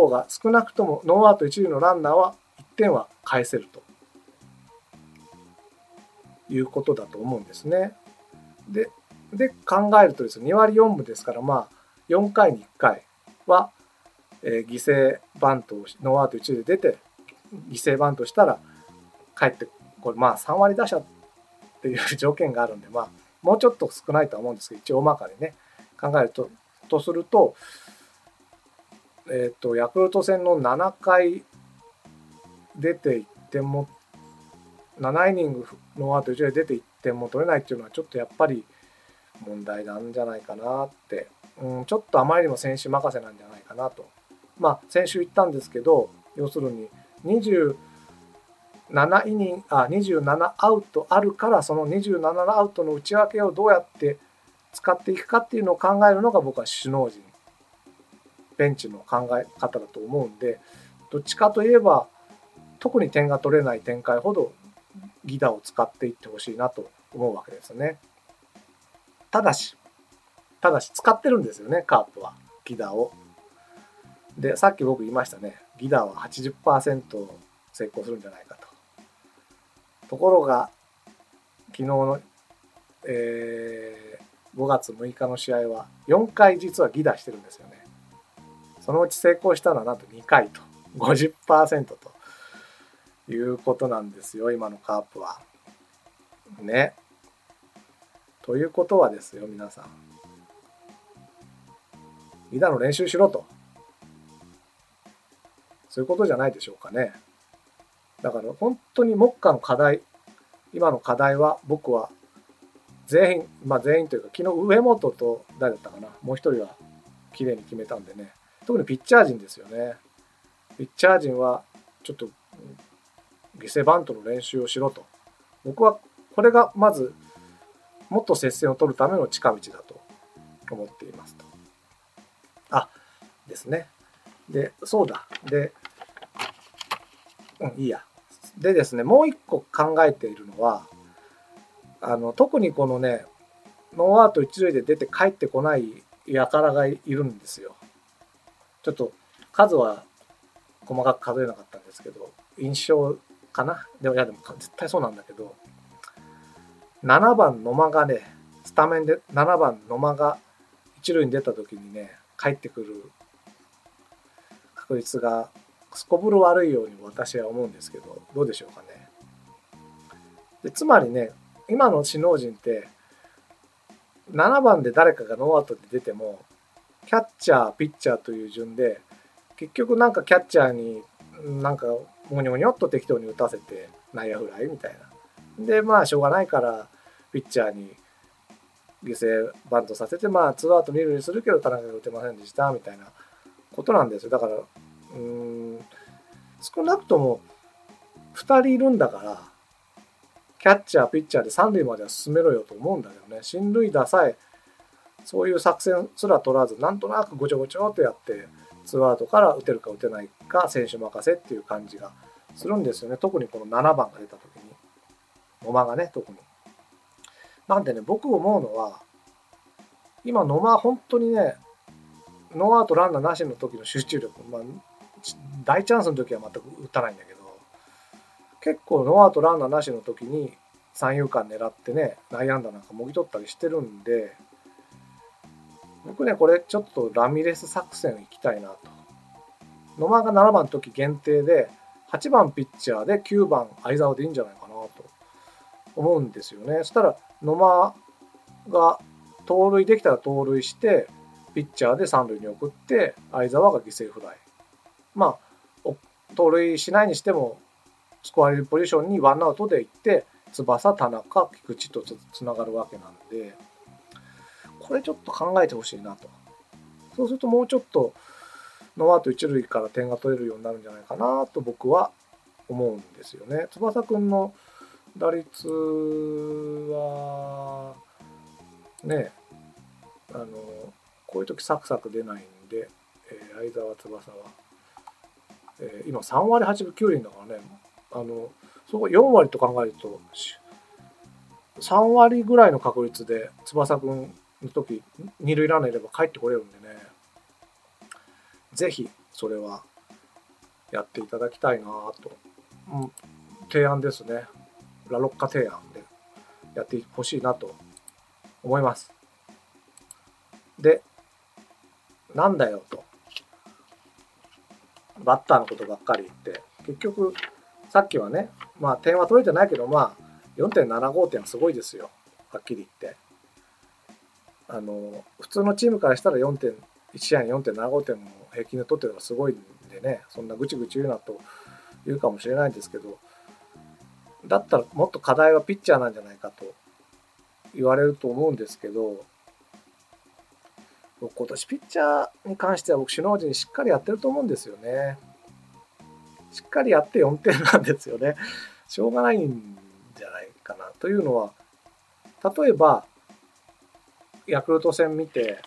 方が少なくともノーアウト一塁のランナーは1点は返せるということだと思うんですね。でで考えるとですね2割4分ですからまあ4回に1回は、えー、犠牲バントをノーアウト一塁で出て犠牲バントしたら帰ってこれまあ3割打者っていう条件があるんでまあもうちょっと少ないとは思うんですけど一応大まかにね考えるととするとえっ、ー、とヤクルト戦の7回出て1点も7イニングの後1で出て1点も取れないっていうのはちょっとやっぱり問題なんじゃないかなって、うん、ちょっとあまりにも選手任せなんじゃないかなと。まあ先週言ったんですけど要するに27イニングあ27アウトあるからその27アウトの内訳をどうやって使っていくかっていうのを考えるのが僕は首脳陣ベンチの考え方だと思うんでどっちかといえば特に点が取れない展開ほどギダを使っていってほしいなと思うわけですね。ただし、ただし使ってるんですよね、カープは。ギダを。で、さっき僕言いましたね。ギダは80%成功するんじゃないかと。ところが、昨日の、えー、5月6日の試合は4回実はギダしてるんですよね。そのうち成功したのはなんと2回と。50%ということなんですよ、今のカープは。ね。ということはですよ、皆さん。ギダの練習しろと。そういうことじゃないでしょうかね。だから本当に目下の課題、今の課題は僕は全員、まあ全員というか、昨日上本と誰だったかな、もう一人は綺麗に決めたんでね、特にピッチャー陣ですよね。ピッチャー陣はちょっと犠牲バントの練習をしろと。僕はこれがまずもっと接戦を取るための近道だと思っていますと。あ、ですね。で、そうだ。で、うん、いいや。でですね、もう一個考えているのは、あの、特にこのね、ノーアウト一塁で出て帰ってこない輩がいるんですよ。ちょっと数は細かく数えなかったんですけど、印象かな？でもいやでも絶対そうなんだけど、7番野間がね、スタメンで7番野間が一塁に出た時にね、帰ってくる確率がすこぶる悪いように私は思うんですけど、どうでしょうかね？でつまりね、今の首脳陣って、7番で誰かがノーアウトで出ても、キャッチャー、ピッチャーという順で、結局なんかキャッチャーになんかもにょもにょっと適当に打たせて内野フライみたいな。でまあしょうがないからピッチャーに犠牲バントさせてまあツーアウト二塁するけど田中が打てませんでしたみたいな。ことなんですよ。だからうん少なくとも2人いるんだからキャッチャーピッチャーで三塁までは進めろよと思うんだけどね。進塁打さえそういう作戦すら取らずなんとなくごちょごちょっとやってツーアウトから打てるか打てないか選手任せっていう感じがするんですよね特にこの7番が出た時に野間がね特に。なんでね僕思うのは今野間本当にねノーアウトランナーなしの時の集中力、まあ、大チャンスの時は全く打たないんだけど結構ノーアウトランナーなしの時に三遊間狙ってね内野安打なんかもぎ取ったりしてるんで僕ねこれちょっとラミレス作戦行きたいなと。野間が7番の時限定で8番ピッチャーで9番相沢でいいんじゃないかなと思うんですよね。そしたら野間が盗塁できたら盗塁してピッチャーで三塁に送って相沢が犠牲フライ。まあ盗塁しないにしてもスコアリングポジションにワンアウトで行って翼田中菊池とつながるわけなんで。これちょっと考えてほしいなと。そうするともうちょっとノーアウト一塁から点が取れるようになるんじゃないかなと僕は思うんですよね。翼くんの打率はねあのこういう時サクサク出ないんで、えー、相澤翼は、えー、今3割8分9厘だからねあのそこ4割と考えると3割ぐらいの確率で翼くんの時二塁ランナーいれば帰ってこれるんでねぜひそれはやっていただきたいなと、うん、提案ですね。ラロッカ提案でやってほしいなと思います。で、なんだよと。バッターのことばっかり言って、結局、さっきはね、まあ点は取れてないけど、まあ4.75点はすごいですよ。はっきり言って。あの、普通のチームからしたら4点、1試合に4.75点も平均で取ってるのがすごいんでね、そんなぐちぐち言うなと言うかもしれないんですけど、だったらもっと課題はピッチャーなんじゃないかと言われると思うんですけど、今年ピッチャーに関しては僕首脳陣しっかりやってると思うんですよね。しっかりやって4点なんですよね。しょうがないんじゃないかな。というのは、例えば、ヤクルト戦見て、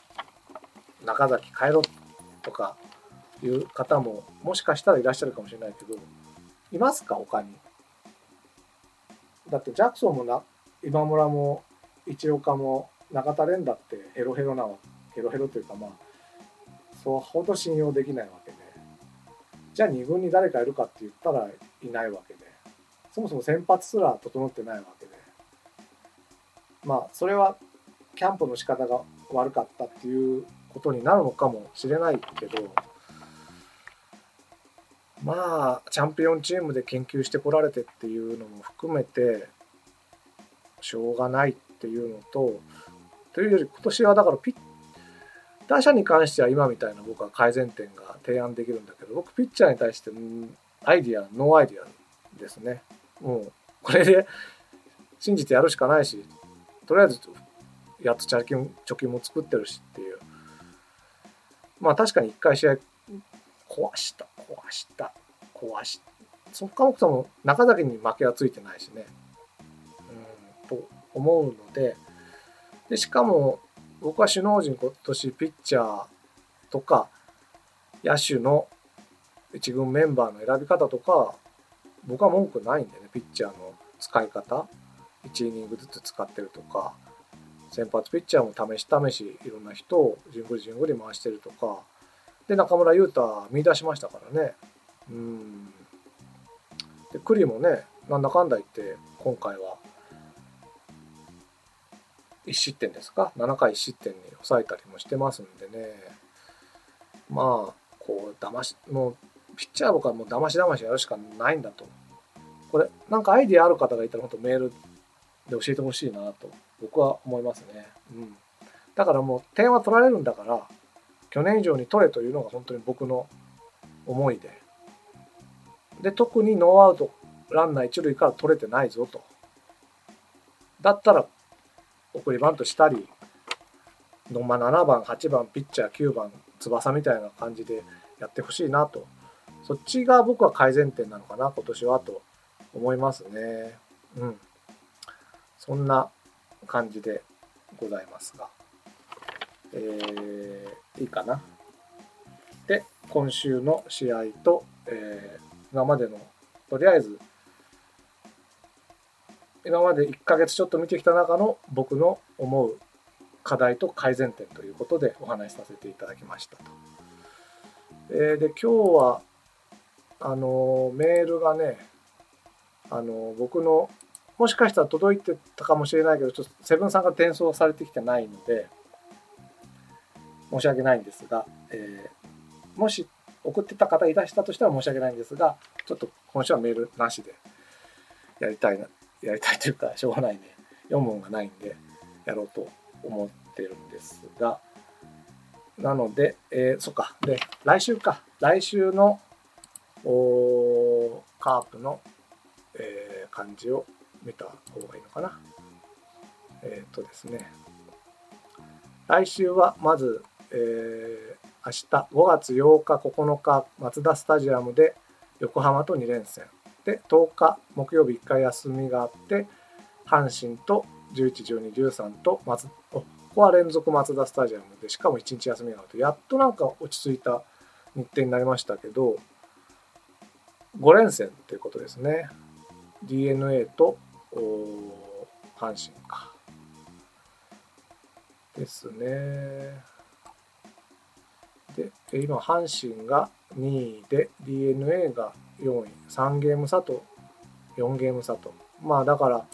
中崎帰ろとかいう方ももしかしたらいらっしゃるかもしれないけど、いますか他に？だってジャクソンもな、今村も一岡も中田蓮だってヘロヘロなヘロヘロというかまあそうほど信用できないわけで。じゃあ2軍に誰かいるかって言ったらいないわけで。そもそも先発すら整ってないわけで。まあそれはキャンプの仕方が悪かったっていうことになるのかもしれないけどまあチャンピオンチームで研究してこられてっていうのも含めてしょうがないっていうのとというより今年はだからピッ打者に関しては今みたいな僕は改善点が提案できるんだけど僕ピッチャーに対してアイディアノーアイディアですね。もうこれで信じてやるしかないしとりあえずやっと貯金貯金も作ってるしっていう。まあ確かに一回試合壊した壊した壊したそっかもそも中崎に負けはついてないしね。うんと思うので。でしかも僕は首脳陣今年ピッチャーとか野手の一軍メンバーの選び方とか僕は文句ないんでねピッチャーの使い方。1イニングずつ使ってるとか。先発ピッチャーも試し試しいろんな人をじんぐりじんぐり回してるとか。で中村優太見出しましたからね。うん。で栗もねなんだかんだ言って今回は1失点ですか？7回1失点に抑えたりもしてますんでね。まあこう騙しもうピッチャー僕はもう騙し騙しやるしかないんだと。これなんかアイディアある方がいたら本当メールで教えてほしいなと。僕は思いますね、うん、だからもう点は取られるんだから去年以上に取れというのが本当に僕の思いでで特にノーアウトランナー一塁から取れてないぞとだったら送りバントしたり、ま、7番、8番、ピッチャー、9番、翼みたいな感じでやってほしいなと。そっちが僕は改善点なのかな、今年はと思いますね。うん。そんな感じでございますが。えー、いいかな。で、今週の試合と、えー、今までの、とりあえず今まで1ヶ月ちょっと見てきた中の僕の思う課題と改善点ということでお話しさせていただきましたと。えー、で今日はあのメールがねあの僕のもしかしたら届いてたかもしれないけどちょっとセブンさんが転送されてきてないので申し訳ないんですが、えー、もし送ってた方いらしたとしたら申し訳ないんですがちょっと今週はメールなしでやりたいなやりたいというかしょうがないね。読むもんがないんでやろうと思ってるんですが。なので、えー、そっか。で来週か。来週のおカープの、えー、感じを見た方がいいのかな。えっ、ー、とですね。来週はまず、えー、明日5月8日9日マツダスタジアムで横浜と2連戦。で10日木曜日1回休みがあって阪神と111213と松ここは連続マツダスタジアムでしかも1日休みがあると。やっとなんか落ち着いた日程になりましたけど5連戦ということですね。d n a と阪神か。ですね。で今阪神が2位で d n a が4位。3ゲーム差と4ゲーム差と。まあだから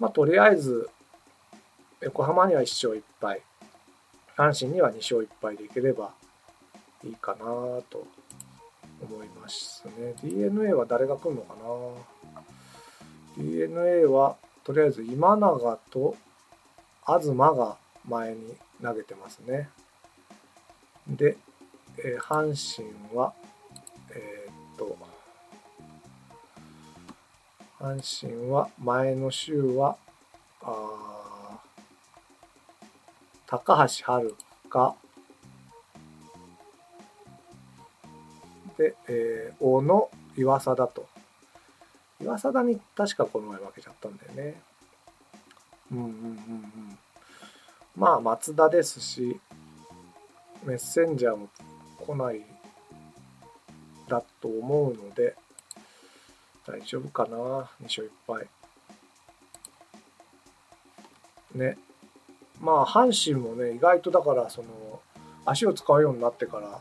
まあとりあえず横浜には1勝1敗。阪神には2勝1敗でいければいいかなと思いますね。D n a は誰が来るのかな？D n a はとりあえず今永と東が前に投げてますね。で、えー、阪神はえー、っと阪神は前の週はあ高橋遥香で、えー、大野岩貞と。岩貞に確かこの前負けちゃったんだよね。うんうんうんうん。まあ松田ですしメッセンジャーも来ないだと思うので大丈夫かな2勝1敗。ね。まあ阪神もね意外とだからその足を使うようになってから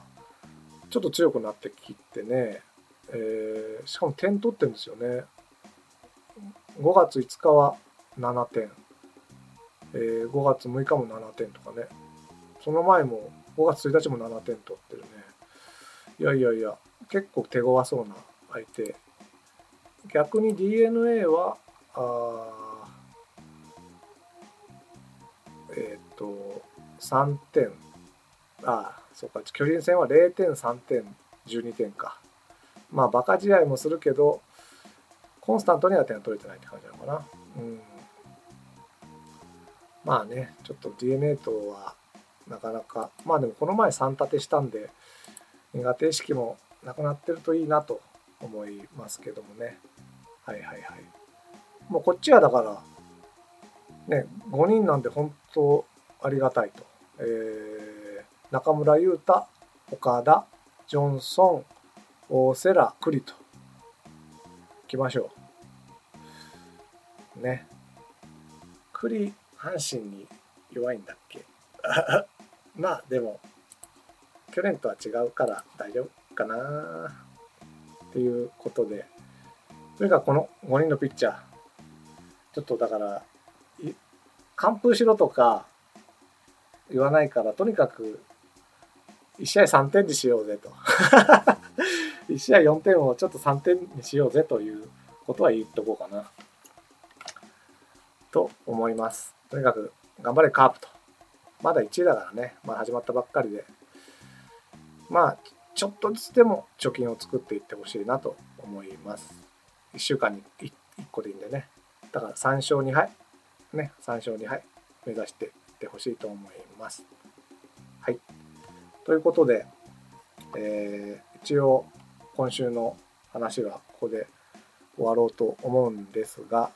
ちょっと強くなってきてね、えー、しかも点取ってるんですよね5月5日は7点、えー、5月6日も7点とかね。その前も5月1日も7点取ってるね。いやいやいや結構手強そうな相手。逆に d n a はあえっ、と3点。ああそうか。巨人戦は0点3点12点か。まあバカ試合もするけどコンスタントには点取れてないって感じなのかな。うん。まあねちょっと d n a とはなかなかまあでもこの前3立てしたんで苦手意識もなくなってるといいなと思いますけどもね。はいはいはい。もうこっちはだからね5人なんで本当ありがたいと、えー、中村優太岡田ジョンソン大瀬良栗と。きましょう。ね。栗阪神に弱いんだっけ？まあでも去年とは違うから大丈夫かな。っていうことで。とにかくこの5人のピッチャー。ちょっとだから完封しろとか言わないからとにかく1試合3点にしようぜと。1試合4点をちょっと3点にしようぜということは言っとこうかな。と思います。とにかく頑張れカープと。まだ1位だからね、まあ、始まったばっかりで。まあちょっとずつでも貯金を作っていってほしいなと思います。1週間に 1, 1個でいいんでね。だから3勝2敗。ね。3勝2敗。目指していってほしいと思います。はい。ということで、えー、一応今週の話はここで終わろうと思うんですが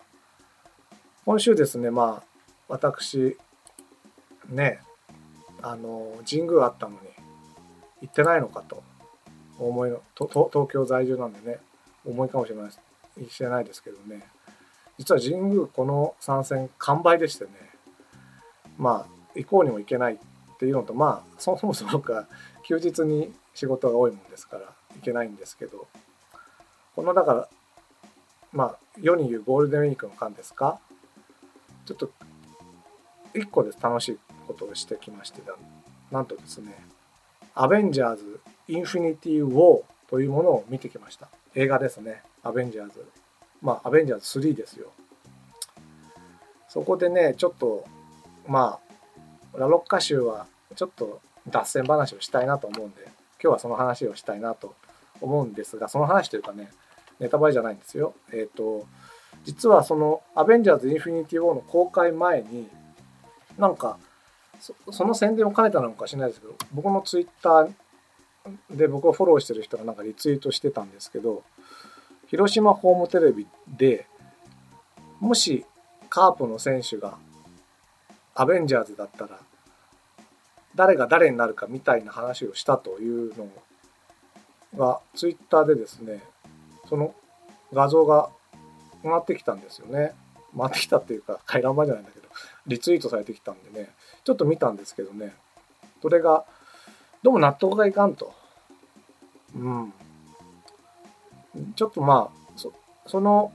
今週ですねまあ私ねあの神宮あったのに行ってないのかと思いの東京在住なんでね思いかもしれない知らないですけどね。実は神宮この参戦完売でしてねまあ行こうにも行けないっていうのとまあそもそもか休日に仕事が多いもんですから行けないんですけどこのだからまあ世に言うゴールデンウィークの間ですか？ちょっと一個で楽しいことをしてきましてなんとですねアベンジャーズ・インフィニティ・ウォーというものを見てきました。映画ですね。アベンジャーズまあアベンジャーズ3ですよ。そこでねちょっとまあラロッカ州はちょっと脱線話をしたいなと思うんで今日はその話をしたいなと思うんですがその話というかねネタバレじゃないんですよ。えっ、ー、と実はそのアベンジャーズ・インフィニティ・ウォーの公開前になんかその宣伝を兼ねたのかしれないですけど僕のツイッターで僕をフォローしてる人がなんかリツイートしてたんですけど広島ホームテレビでもしカープの選手がアベンジャーズだったら誰が誰になるかみたいな話をしたというのをがツイッターでですねその画像が回ってきたんですよね回ってきたっていうか回覧板じゃないんだけどリツイートされてきたんでねちょっと見たんですけどねそれがどうも納得がいかんとうん。ちょっとまあ、そその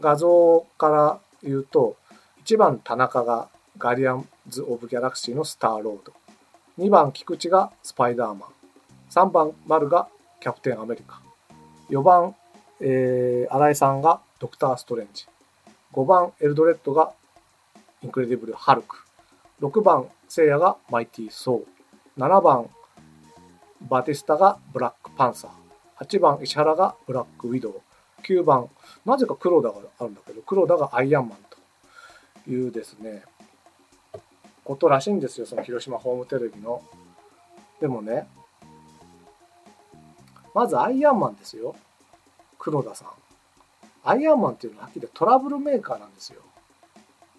画像から言うと、1番田中がガーディアンズ・オブ・ギャラクシーのスターロード。2番菊池がスパイダーマン。3番丸がキャプテンアメリカ。4番、えー、新井さんがドクター・ストレンジ。5番エルドレッドがインクレディブル・ハルク。6番誠也がマイティ・ソー。7番バティスタがブラック・パンサー。8番石原がブラック・ウィドウ。9番、なぜか黒田があるんだけど、黒田がアイアンマンというですね、ことらしいんですよ、その広島ホームテレビの。でもね、まずアイアンマンですよ。黒田さん。アイアンマンっていうのははっきり言ってトラブルメーカーなんですよ。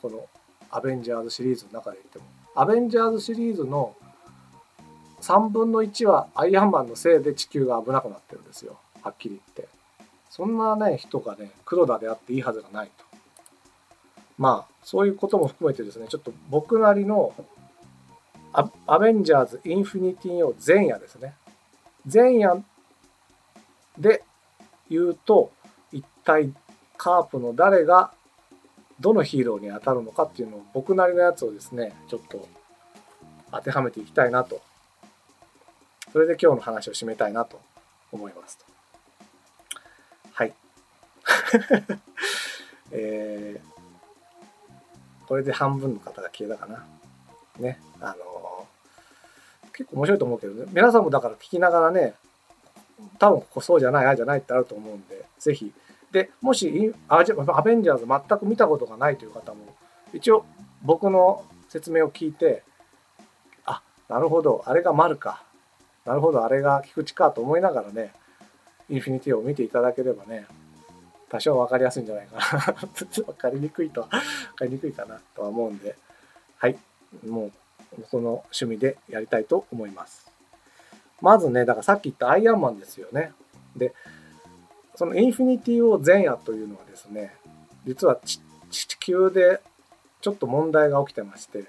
このアベンジャーズシリーズの中で言っても。アベンジャーズシリーズの3分の1はアイアンマンのせいで地球が危なくなってるんですよ。はっきり言って。そんなね、人がね、黒田であっていいはずがないと。まあ、そういうことも含めてですね、ちょっと僕なりのアアベンジャーズ・インフィニティを前夜ですね。前夜で言うと、一体カープの誰がどのヒーローに当たるのかっていうのを僕なりのやつをですね、ちょっと当てはめていきたいなと。それで今日の話を締めたいなと思いますと。はい。えー、これで半分の方が消えたかな。ね。あのー結構面白いと思うけどね。皆さんもだから聞きながらね、多分ここそうじゃない、ああじゃないってあると思うんで、ぜひ。で、もしア、ベンジャーズ全く見たことがないという方も、一応僕の説明を聞いて、あ、なるほど、あれが丸か。なるほど、あれが菊池かと思いながらね、インフィニティを見ていただければね、多少分かりやすいんじゃないかな。分かりにくいとは、分かりにくいかなとは思うんで、はい、もう、この趣味でやりたいと思います。まずね、だからさっき言ったアイアンマンですよね。で、そのインフィニティを前夜というのはですね、実は地球でちょっと問題が起きてまして、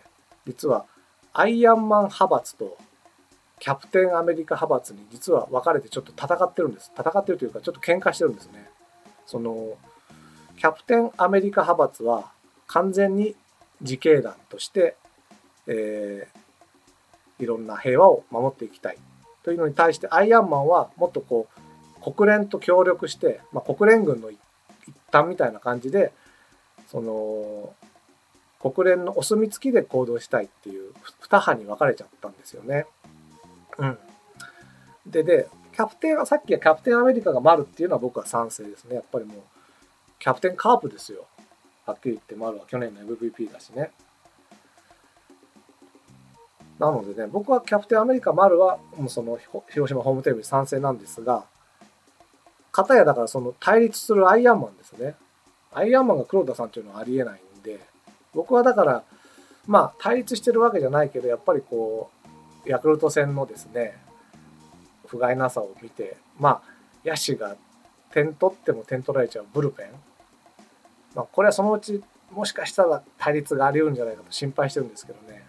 実はアイアンマン派閥とキャプテンアメリカ派閥に実は分かれてちょっと戦ってるんです。戦ってるというかちょっと喧嘩してるんですね。その、キャプテンアメリカ派閥は完全に自警団として、えー、いろんな平和を守っていきたいというのに対してアイアンマンはもっとこう国連と協力して、まあ、国連軍の一端みたいな感じでその国連のお墨付きで行動したいっていう二派に分かれちゃったんですよね。うん、ででキャプテンはさっきはキャプテンアメリカが丸っていうのは僕は賛成ですねやっぱりもうキャプテンカープですよはっきり言って丸は去年の MVP だしね。なのでね、僕はキャプテンアメリカ丸は、もうその、広島ホームテレビ賛成なんですが、片やだからその対立するアイアンマンですね。アイアンマンが黒田さんっていうのはありえないんで、僕はだから、まあ対立してるわけじゃないけど、やっぱりこう、ヤクルト戦のですね、不甲斐なさを見て、まあ、野手が点取っても点取られちゃうブルペン。まあ、これはそのうち、もしかしたら対立があり得るんじゃないかと心配してるんですけどね。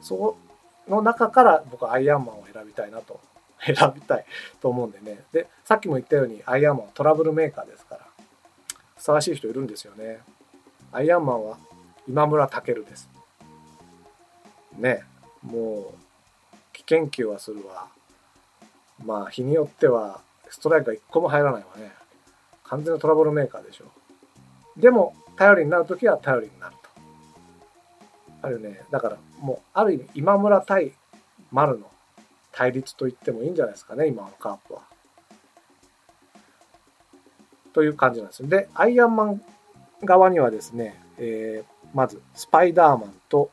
そうの中から僕はアイアンマンを選びたいなと。選びたいと思うんでね。でさっきも言ったようにアイアンマンはトラブルメーカーですから。ふさわしい人いるんですよね。アイアンマンは今村健です。ね。もう危険球はするわ。まあ日によってはストライクが1個も入らないわね。完全なトラブルメーカーでしょ。でも頼りになる時は頼りになると。あるねだからもうある意味今村対丸の対立と言ってもいいんじゃないですかね今のカープは。という感じなんですよ。でアイアンマン側にはですね、えー、まずスパイダーマンと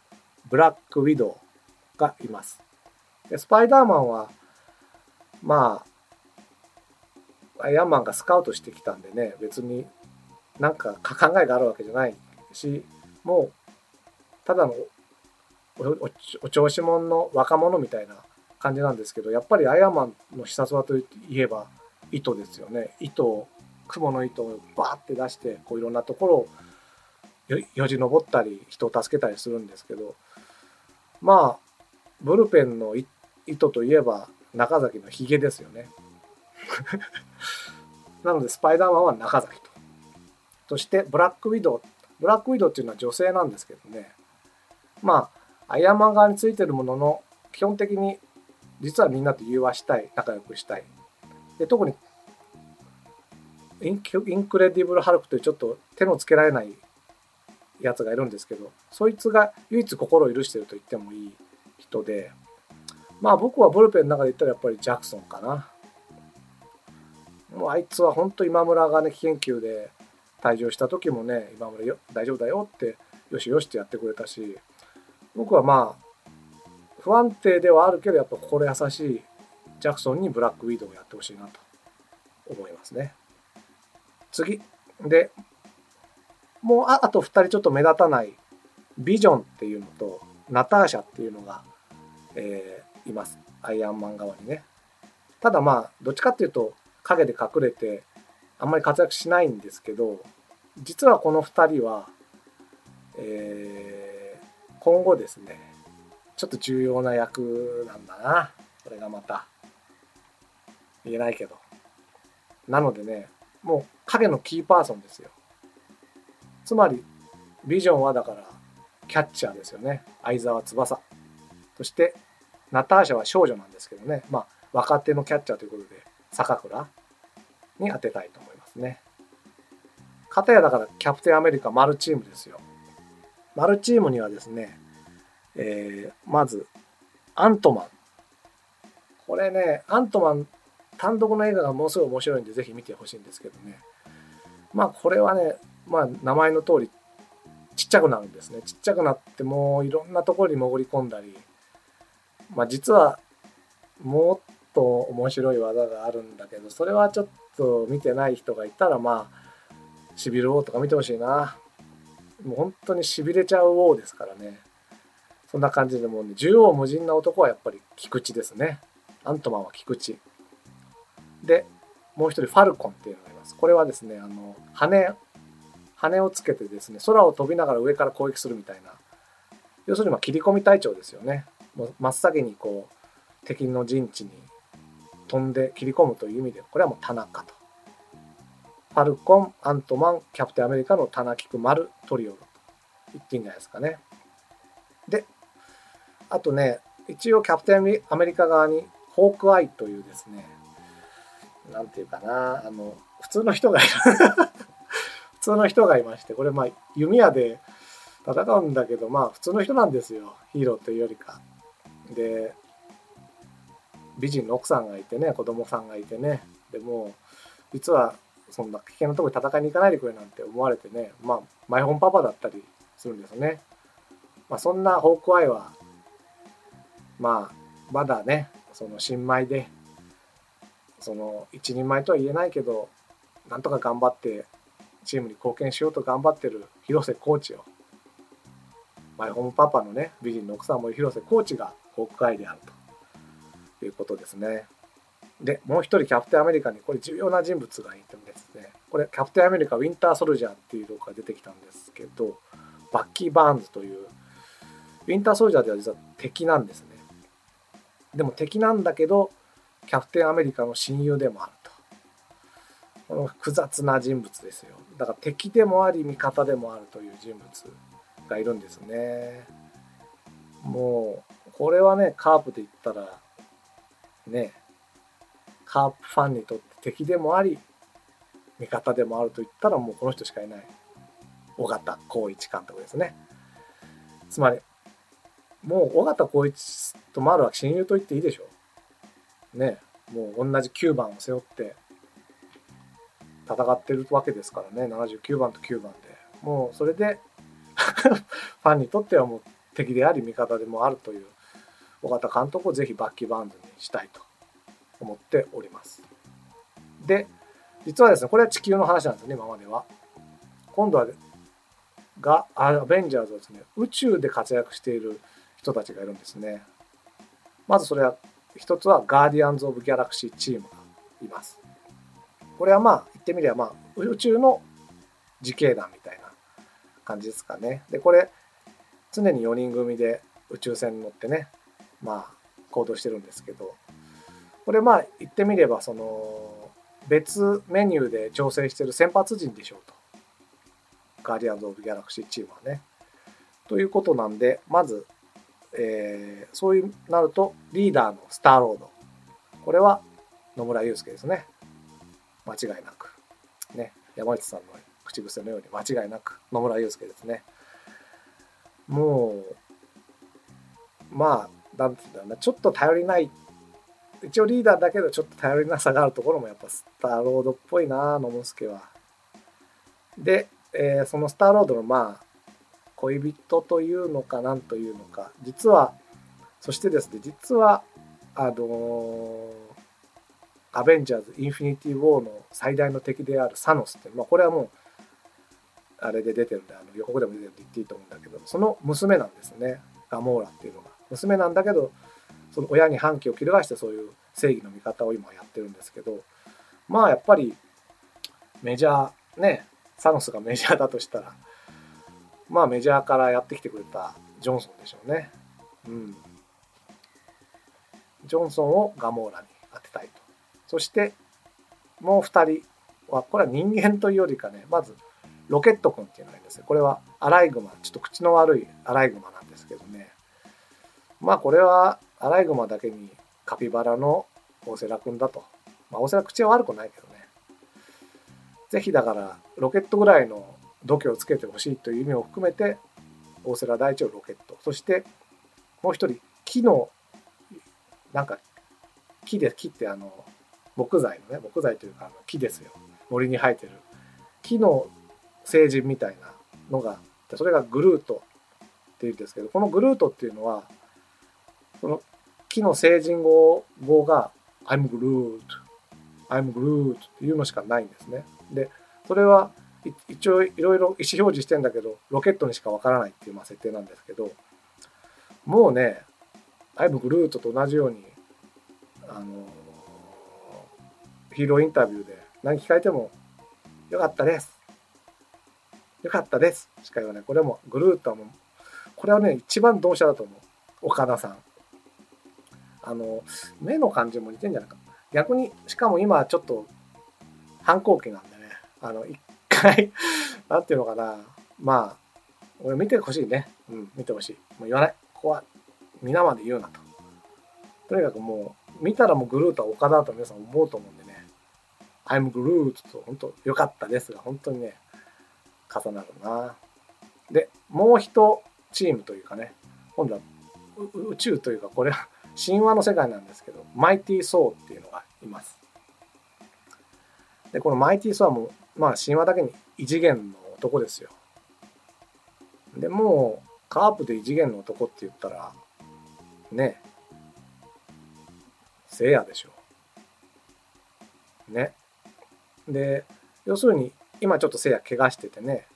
ブラックウィドウがいます。でスパイダーマンはまあアイアンマンがスカウトしてきたんでね別になんか考えがあるわけじゃないしもうただのお調子者の若者みたいな感じなんですけどやっぱりアイアンマンの必殺技といえば糸ですよね。糸を雲の糸をバーって出してこういろんなところをよじ登ったり人を助けたりするんですけどまあブルペンの糸といえば中崎のヒゲですよね。なのでスパイダーマンは中崎と。そしてブラックウィドウ。ブラックウィドウっていうのは女性なんですけどね。まあアイアンマン側についてるものの基本的に実はみんなと融和したい仲良くしたい。で特にインクレディブル・ハルクというちょっと手のつけられないやつがいるんですけどそいつが唯一心を許してると言ってもいい人でまあ僕はブルペンの中で言ったらやっぱりジャクソンかな。もうあいつは本当今村がね研究で退場した時もね今村よ大丈夫だよってよしよしってやってくれたし僕はまあ不安定ではあるけどやっぱ心優しいジャクソンにブラックウィードをやってほしいなと思いますね。次。で、もうああと2人ちょっと目立たないビジョンっていうのとナターシャっていうのが、えー、います。アイアンマン側にね。ただまあ、どっちかっていうと影で隠れてあんまり活躍しないんですけど、実はこの2人は、えー、今後ですね、ちょっと重要な役なんだな。これがまた。言えないけど。なのでね、もう影のキーパーソンですよ。つまり、ビジョンはだから、キャッチャーですよね。相沢翼。そして、ナターシャは少女なんですけどね。まあ、若手のキャッチャーということで、坂倉に当てたいと思いますね。かたやだからキャプテンアメリカマルチームですよ。マルチームにはですね、えー、まず、アントマン。これね、アントマン単独の映画がものすごい面白いんでぜひ見てほしいんですけどね。まあこれはねまあ名前の通りちっちゃくなるんですね。ちっちゃくなってもういろんなところに潜り込んだりまあ実はもっと面白い技があるんだけどそれはちょっと見てない人がいたらまあしびる王とか見てほしいな。もう本当にしびれちゃう王ですからねそんな感じでもうね縦横無尽な男はやっぱり菊池ですねアントマンは菊池で、もう一人ファルコンっていうのがいます。これはですね、あの、羽、羽をつけてですね、空を飛びながら上から攻撃するみたいな。要するにま切り込み隊長ですよね。もう真っ先にこう、敵の陣地に飛んで切り込むという意味で、これはもう田中と。ファルコン、アントマン、キャプテンアメリカの棚菊丸トリオと言っていいんじゃないですかね。で、あとね、一応キャプテンアメリカ側にホークアイというですね、なんていうかな、あの、普通の人がいる 普通の人がいまして、これまあ弓矢で戦うんだけど、まあ普通の人なんですよ。ヒーローというよりか。で、美人の奥さんがいてね、子供さんがいてね、でも、実はそんな危険なところに戦いに行かないでくれなんて思われてね、まあ、マイホンパパだったりするんですね。まあ、そんなホークアイは、まあ、まだね、その新米で、その一人前とは言えないけどなんとか頑張ってチームに貢献しようと頑張ってる広瀬コーチをマイホームパパのね美人の奥さんも広瀬コーチがホークアイであるということですね。でもう一人キャプテンアメリカにこれ重要な人物がいてですねこれキャプテンアメリカウィンターソルジャーっていう動画が出てきたんですけどバッキー・バーンズというウィンターソルジャーでは実は敵なんですね。でも敵なんだけどキャプテンアメリカの親友でもあると。この複雑な人物ですよ。だから敵でもあり味方でもあるという人物がいるんですね。もう、これはね、カープで言ったら、ね、カープファンにとって敵でもあり、味方でもあると言ったらもうこの人しかいない。尾形光一監督ですね。つまり、もう尾形光一と丸は親友と言っていいでしょう。ね、もう同じ9番を背負って戦ってるわけですからね、79番と9番で。もうそれで ファンにとってはもう敵であり味方でもあるという尾形監督をぜひバッキーバンドにしたいと思っております。で、実はですね、これは地球の話なんですね、今までは。今度は、が、アベンジャーズはですね、宇宙で活躍している人たちがいるんですね。まずそれは一つはガーディアンズ・オブ・ギャラクシーチームがいます。これはまあ言ってみればまあ宇宙の自警団みたいな感じですかね。でこれ常に4人組で宇宙船に乗ってねまあ行動してるんですけどこれまあ言ってみればその別メニューで調整してる先発陣でしょうと。ガーディアンズ・オブ・ギャラクシーチームはね。ということなんで、まず、えー、そういうなるとリーダーのスターロード。これは野村祐介ですね。間違いなく。ね。山内さんの口癖のように間違いなく野村祐介ですね。もう、まあ、なんていうんだろうな、ちょっと頼りない一応リーダーだけどちょっと頼りなさがあるところもやっぱスターロードっぽいな野之助は。で、えー、そのスターロードのまあ恋人というのかなんというのか実はそしてですね実はあのー、アベンジャーズ・インフィニティ・ウォーの最大の敵であるサノスって、まあ、これはもうあれで出てるんであの予告でも出てるって言っていいと思うんだけどその娘なんですねガモーラっていうのが娘なんだけどその親に反旗を翻してそういう正義の味方を今やってるんですけどまあやっぱりメジャーねサノスがメジャーだとしたらまあメジャーからやってきてくれたジョンソンでしょうね。うん。ジョンソンをガモーラに当てたいと。そしてもう2人はこれは人間というよりかねまずロケット君っていうのがいるんですよ。これはアライグマちょっと口の悪いアライグマなんですけどねまあこれはアライグマだけにカピバラの大瀬良君だと。まあ、大瀬良口は悪くないけどね。ぜひだからロケットぐらいの度胸をつけてほしいという意味を含めて大瀬良大地をロケット。そしてもう一人木のなんか木で木ってあの木材のね木材というかあの木ですよ森に生えてる木の成人みたいなのがそれがグルートっていうんですけどこのグルートっていうのはその木の成人語語が I'm Groot, I'm Groot っていうのしかないんですね。で、それは一応いろいろ意思表示してんだけど、ロケットにしかわからないっていうまあ設定なんですけど、もうね、I'm Groot と同じように、あの、ヒーローインタビューで何聞かれても、よかったです。よかったです。しか言わない。これもグルートはもう、これはね、一番同社だと思う。岡田さん。あの、目の感じも似てんじゃないか。逆に、しかも今ちょっと反抗期なんでね、あの、一回 なんていうのかな、まあ、俺見てほしいね。うん、見てほしい。もう言わない。ここは皆まで言うなと。とにかくもう、見たらもうグルートは岡田だと皆さん思うと思うんでね、I'm Groot と本当良かったですが、本当にね、重なるな。で、もう一チームというかね、今度は宇宙というかこれは神話の世界なんですけどマイティー・ソーっていうのがいます。でこのマイティー・ソーもまあ神話だけに異次元の男ですよ。でもうカープで異次元の男って言ったらね聖夜でしょう。ね。で要するに今ちょっと聖夜怪我しててね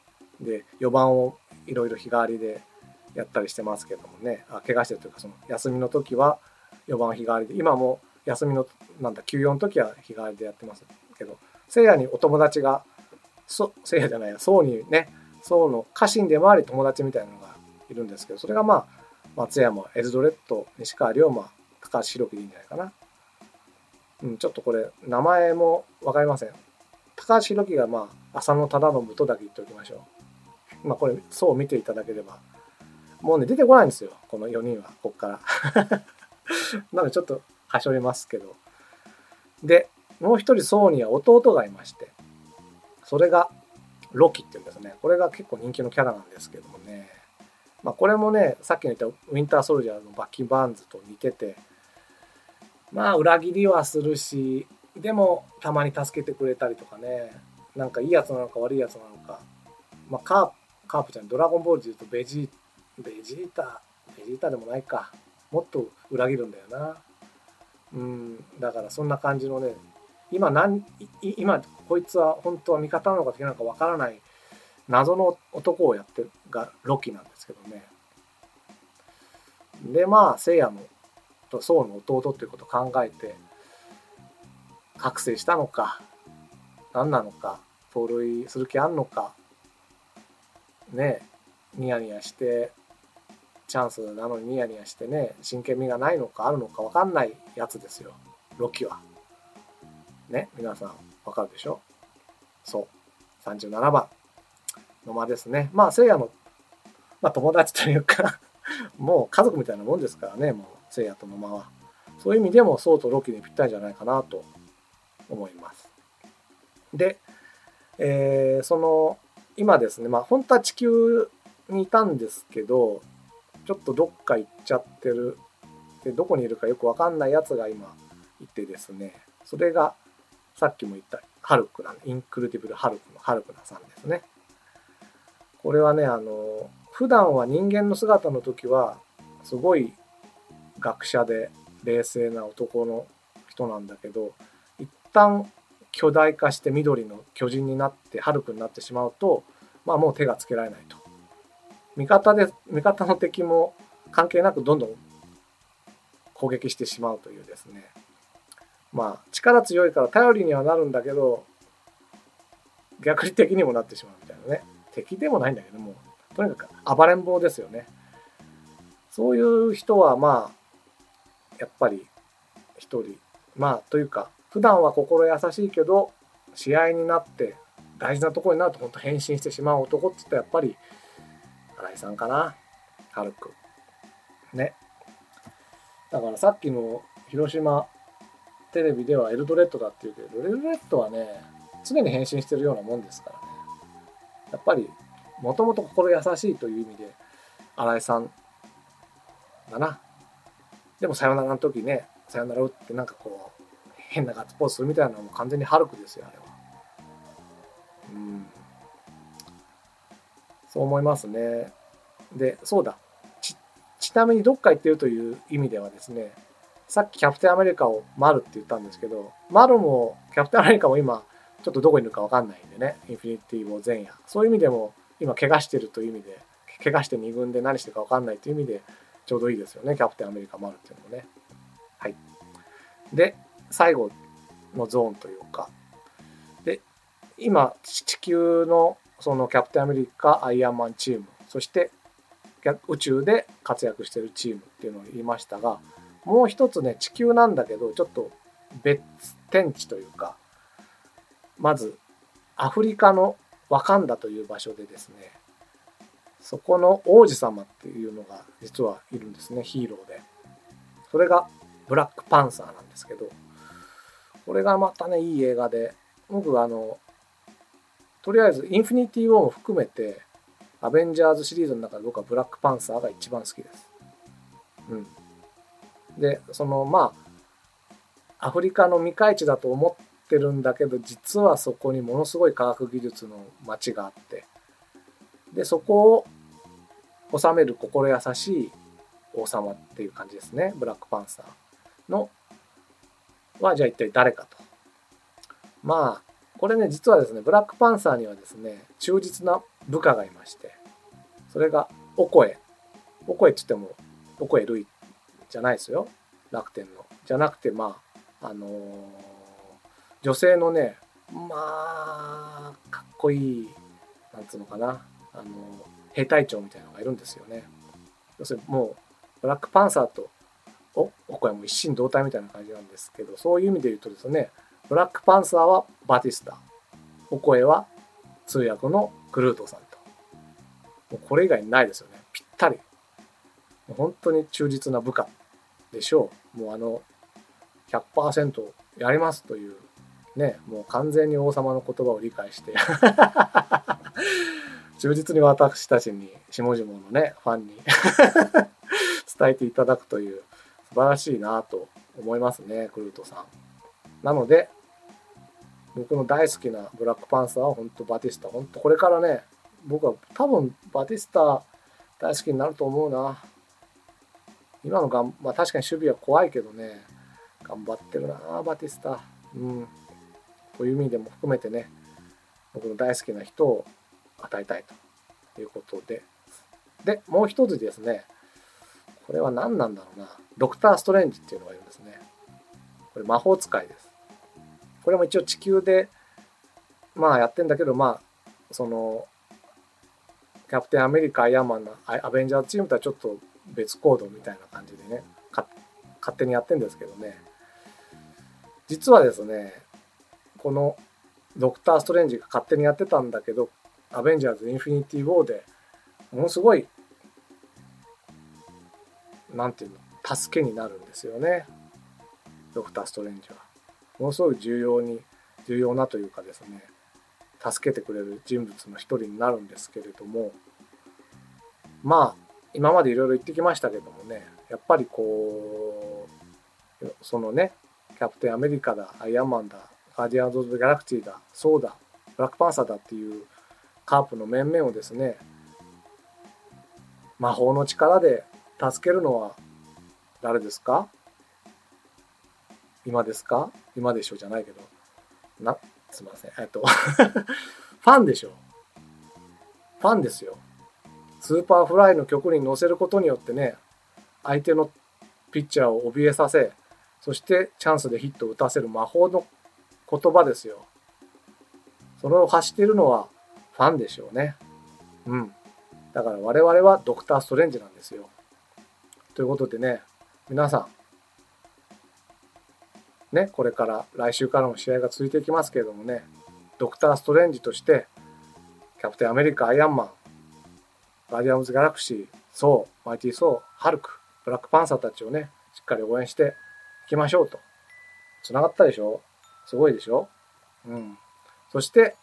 で4番をいろいろ日替わりでやったりしてますけどもねあ怪我してるというかその休みの時は4番日替わりで今も休みのなんだ休養の時は日替わりでやってますけどせいやにお友達がそせいやじゃないやそうにねそうの家臣でもあり友達みたいなのがいるんですけどそれがまあ松山エルドレッド西川龍馬高橋宏樹でいいんじゃないかな。うん、ちょっとこれ名前も分かりません。高橋宏樹がまあ浅野忠信とだけ言っておきましょう。まあこれそう見ていただければもうね、出てこないんですよ。この4人は、こっから。なのでちょっと、はしょりますけど。で、もう一人、ソーには弟がいまして、それが、ロキっていうんですね。これが結構人気のキャラなんですけどもね。まあ、これもね、さっきの言ったウィンターソルジャーのバッキー・バーンズと似てて、まあ、裏切りはするし、でも、たまに助けてくれたりとかね、なんかいいやつなのか悪いやつなのか、まあ、カープ、カープじゃん、ドラゴンボールで言うとベジーベジータベジータでもないか。もっと裏切るんだよな。うんだからそんな感じのね今何今こいつは本当は味方なのか敵なのかわからない謎の男をやってるがロキなんですけどね。でまあ聖夜のと宋の弟ということを考えて覚醒したのか何なのか盗塁する気あんのかねニヤニヤしてチャンスなのにニヤニヤしてね真剣味がないのかあるのか分かんないやつですよロキは。ね、皆さんわかるでしょ？そう。37番。の間ですね。まあ、聖夜の、まあ、友達というか もう家族みたいなもんですからね、もう、聖夜と野間は。そういう意味でも、ソウとロキにぴったりじゃないかなと思います。で、えー、その、今ですね、まあ、本当は地球にいたんですけど、ちょっとどっか行っちゃってる。で、どこにいるかよくわかんないやつが今いてですね、それが、さっきも言ったハルクなインクルディブルハルクのハルクナさんですね。これはね、あの、普段は人間の姿の時は、すごい学者で冷静な男の人なんだけど、一旦巨大化して緑の巨人になって、ハルクになってしまうと、まあもう手がつけられないと。味方で、味方の敵も関係なくどんどん攻撃してしまうというですね。まあ力強いから頼りにはなるんだけど、逆に敵にもなってしまうみたいなね。敵でもないんだけども、とにかく暴れん坊ですよね。そういう人はまあ、やっぱり一人、まあというか、普段は心優しいけど、試合になって大事なところになると本当変身してしまう男って言ったらやっぱり井さんかな。ハルク。ね。だからさっきの広島テレビではエルドレッドだって言うけど、エルドレッドはね、常に変身してるようなもんですからね。やっぱりもともと心優しいという意味で新井さんだなでもさよならの時ねさよなら打ってなんかこう変なガッツポーズするみたいなのも完全にハルクですよあれはうんそう思いますねでそうだちちなみにどっか行ってるという意味ではですねさっきキャプテンアメリカをマルって言ったんですけど、マルもキャプテンアメリカも今ちょっとどこにいるかわかんないんでね、インフィニティウォー前夜。そういう意味でも、今怪我してるという意味で、怪我して2軍で何してるかわかんないという意味で、ちょうどいいですよね、キャプテンアメリカもあるっていうのもね。はい。で、最後のゾーンというか、で、今、地球のそのキャプテンアメリカ、アイアンマンチーム、そして宇宙で活躍してるチームっていうのを言いましたが、もう一つね、地球なんだけど、ちょっと別天地というか、まずアフリカのワカンダという場所でですねそこの王子様っていうのが実はいるんですねヒーローで。それがブラックパンサーなんですけどこれがまたねいい映画で僕あのとりあえずインフィニティ・ウォーも含めてアベンジャーズシリーズの中で僕はブラックパンサーが一番好きです。うん。でそのまあアフリカの未開地だと思ってるんだけど実はそこにものすごい科学技術の街があって。でそこを治める心優しい王様っていう感じですね。ブラックパンサーのはじゃあ一体誰かと。まあこれね実はですねブラックパンサーにはですね忠実な部下がいましてそれがオコエ。オコエって言ってもオコエルイじゃないですよ。楽天の。じゃなくてまああのー女性のねまあかっこいいなんつうのかな。あの兵隊長みたいなのがいるんですよね。要するにもうブラックパンサーとおおこれも一心同体みたいな感じなんですけどそういう意味で言うとですねブラックパンサーはバティスタ。お声は通訳のクルートさんと。もうこれ以外ないですよね。ぴったり。本当に忠実な部下でしょう。もうあの100%やりますという。ね、もう完全に王様の言葉を理解して。忠実に私たちに下々のねファンに 伝えていただくという素晴らしいなと思いますねクルートさん。なので僕の大好きなブラックパンサーは本当バティスタ。本当これからね僕は多分バティスタ大好きになると思うな。今のがん、まあ、確かに守備は怖いけどね。頑張ってるなバティスタうん。という意味でも含めてね僕の大好きな人を与えたいと。いうことで。でもう一つですね。これは何なんだろうな。ドクター・ストレンジっていうのがいるんですね。これ魔法使いです。これも一応地球でまあやってんだけどまあそのキャプテンアメリカアイアンマンのアベンジャーズチームとはちょっと別行動みたいな感じでね勝手にやってんですけどね実はですね、このドクター・ストレンジが勝手にやってたんだけど、アベンジャーズ・インフィニティ・ウォーでものすごい、なんていうの、助けになるんですよね。ドクター・ストレンジは。ものすごい重要に、重要なというかですね、助けてくれる人物の一人になるんですけれども、まあ、今までいろいろ言ってきましたけどもね、やっぱりこう、そのね、キャプテンアメリカだ、アイアンマンだ、ガーディアンズ・オブ・ギャラクシーだ、ソーだ、ブラックパンサーだっていうカープの面々をですね、魔法の力で助けるのは誰ですか？今ですか？今でしょじゃないけど。な、すいません。えっと、ファンでしょ？ファンですよ。スーパーフライの曲に乗せることによってね、相手のピッチャーを怯えさせ、そしてチャンスでヒットを打たせる魔法の言葉ですよ。それを発しているのはファンでしょうね。うん。だから我々はドクター・ストレンジなんですよ。ということでね、皆さん、ね、これから来週からも試合が続いていきますけれどもね、ドクター・ストレンジとして、キャプテンアメリカ、アイアンマン、ガーディアンズ・ギャラクシー、ソー、マイティ・ソー、ハルク、ブラックパンサーたちをね、しっかり応援していきましょうと。繋がったでしょ？すごいでしょ？うん。そして、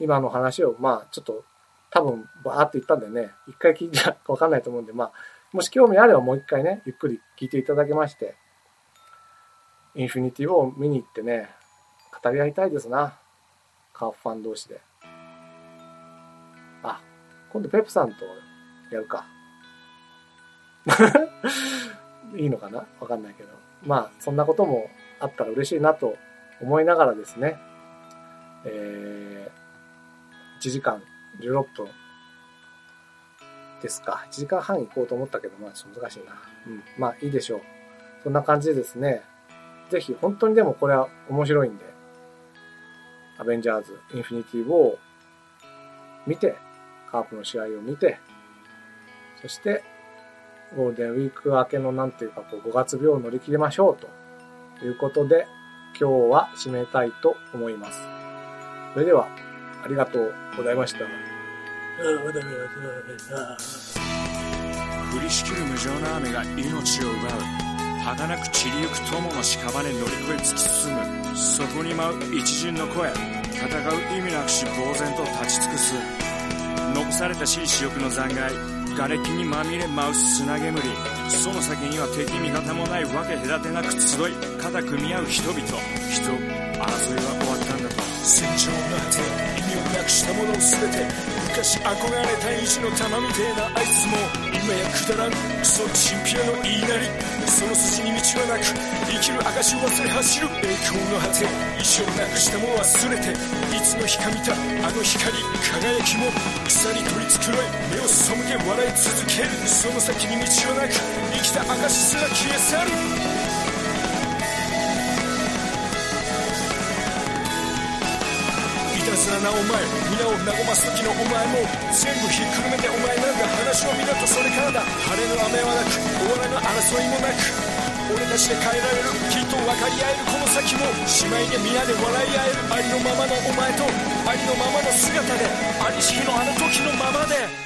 今の話を、まあ、ちょっと、多分、バーって言ったんでね、一回聞いてわかんないと思うんで、まあ、もし興味あればもう一回ね、ゆっくり聞いていただきまして、インフィニティを見に行ってね、語り合いたいですな。カーフファン同士で。あ、今度ペプさんとやるか。いいのかな？わかんないけど。まあ、そんなこともあったら嬉しいなと思いながらですね、えー1時間16分ですか。1時間半行こうと思ったけど、まあちょっと難しいな。うん。まあいいでしょう。そんな感じでですね、ぜひ本当にでもこれは面白いんで、アベンジャーズ、インフィニティを見て、カープの試合を見て、そして、ゴールデンウィーク明けのなんていうか、こう5月病を乗り切りましょうということで、今日は締めたいと思います。それでは、ありがとうございました。降りしきる無情な雨が命を奪う儚く散りゆく友の屍乗り越え突き進むそこに舞う一陣の声戦う意味なくし呆然と立ち尽くす残されたしい死欲の残骸瓦礫にまみれ舞う砂煙その先には敵味方もないわけ隔てなく集い肩組み合う人々人争いは終わったんだと戦場の果てしたもの全て昔憧れた意地の玉みてえなあいつも今やくだらんクソチンピラの言いなりその筋に道はなく生きる証を忘れ走る栄光の果て意地をなくしたもの忘れていつの日か見たあの光輝きも草に取り繕い目を背け笑い続けるその先に道はなく生きた証すら消え去る。烈な名お前皆を和ます時のお前も全部ひっくるめてお前なんか話を見るとそれからだ。晴れの雨はなく終わらぬ争いもなく。俺たちで変えられるきっと分かり合えるこの先も姉妹で皆で笑い合えるありのままのお前とありのままの姿でありし日のあの時のままで。